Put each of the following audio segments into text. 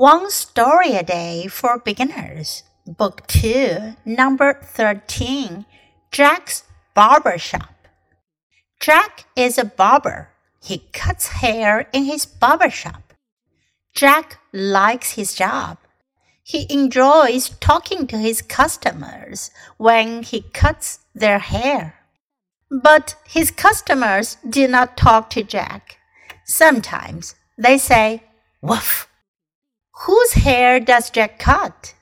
One Story a Day for Beginners, Book 2, Number 13 Jack's Barber Shop. Jack is a barber. He cuts hair in his barber shop. Jack likes his job. He enjoys talking to his customers when he cuts their hair. But his customers do not talk to Jack. Sometimes they say, Woof. Whose hair does Jack cut?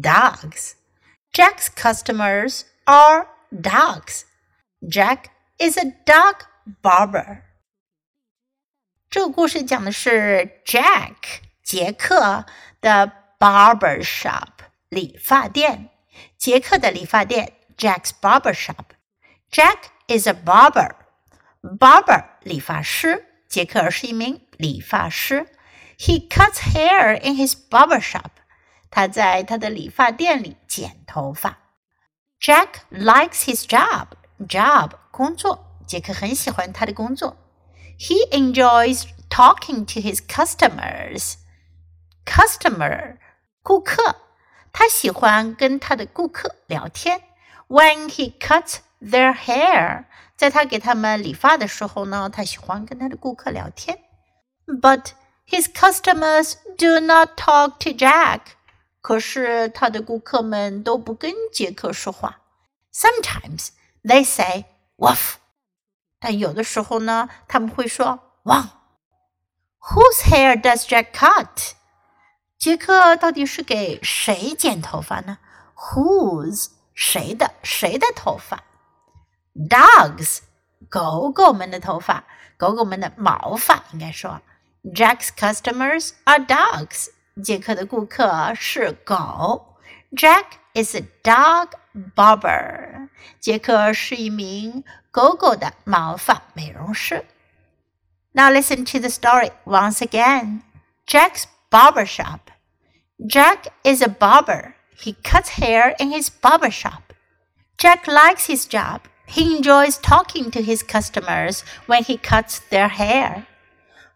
Dogs. Jack's customers are dogs. Jack is a dog barber. 这个故事讲的是 Jack 杰克的 barber shop 理发店。杰克的理发店 Jack's barber shop。Jack is a barber。barber 理发师，杰克是一名理发师。 he cuts hair in his barber shop. 他在他的理发店里剪头发。Jack likes his job. Job 工作，杰克很喜欢他的工作。He enjoys talking to his customers. Customer 顾客，他喜欢跟他的顾客聊天。When he cuts their hair，在他给他们理发的时候呢，他喜欢跟他的顾客聊天。But his customers do not talk to Jack. 可是他的顾客们都不跟杰克说话。Sometimes they say "woof"，但有的时候呢，他们会说汪。Whose hair does Jack cut？杰克到底是给谁剪头发呢？Whose 谁的谁的头发？Dogs 狗狗们的头发，狗狗们的毛发应该说。 Jack's customers are dogs. 杰克的顾客是狗。Jack is a dog barber. 杰克是一名狗狗的毛发美容师。Now listen to the story once again. Jack's barber shop. Jack is a barber. He cuts hair in his barber shop. Jack likes his job. He enjoys talking to his customers when he cuts their hair.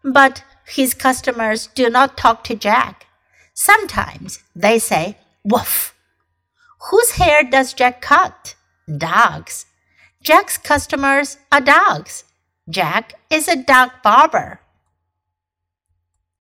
But his customers do not talk to Jack. Sometimes they say, Woof. Whose hair does Jack cut? Dogs. Jack's customers are dogs. Jack is a dog barber.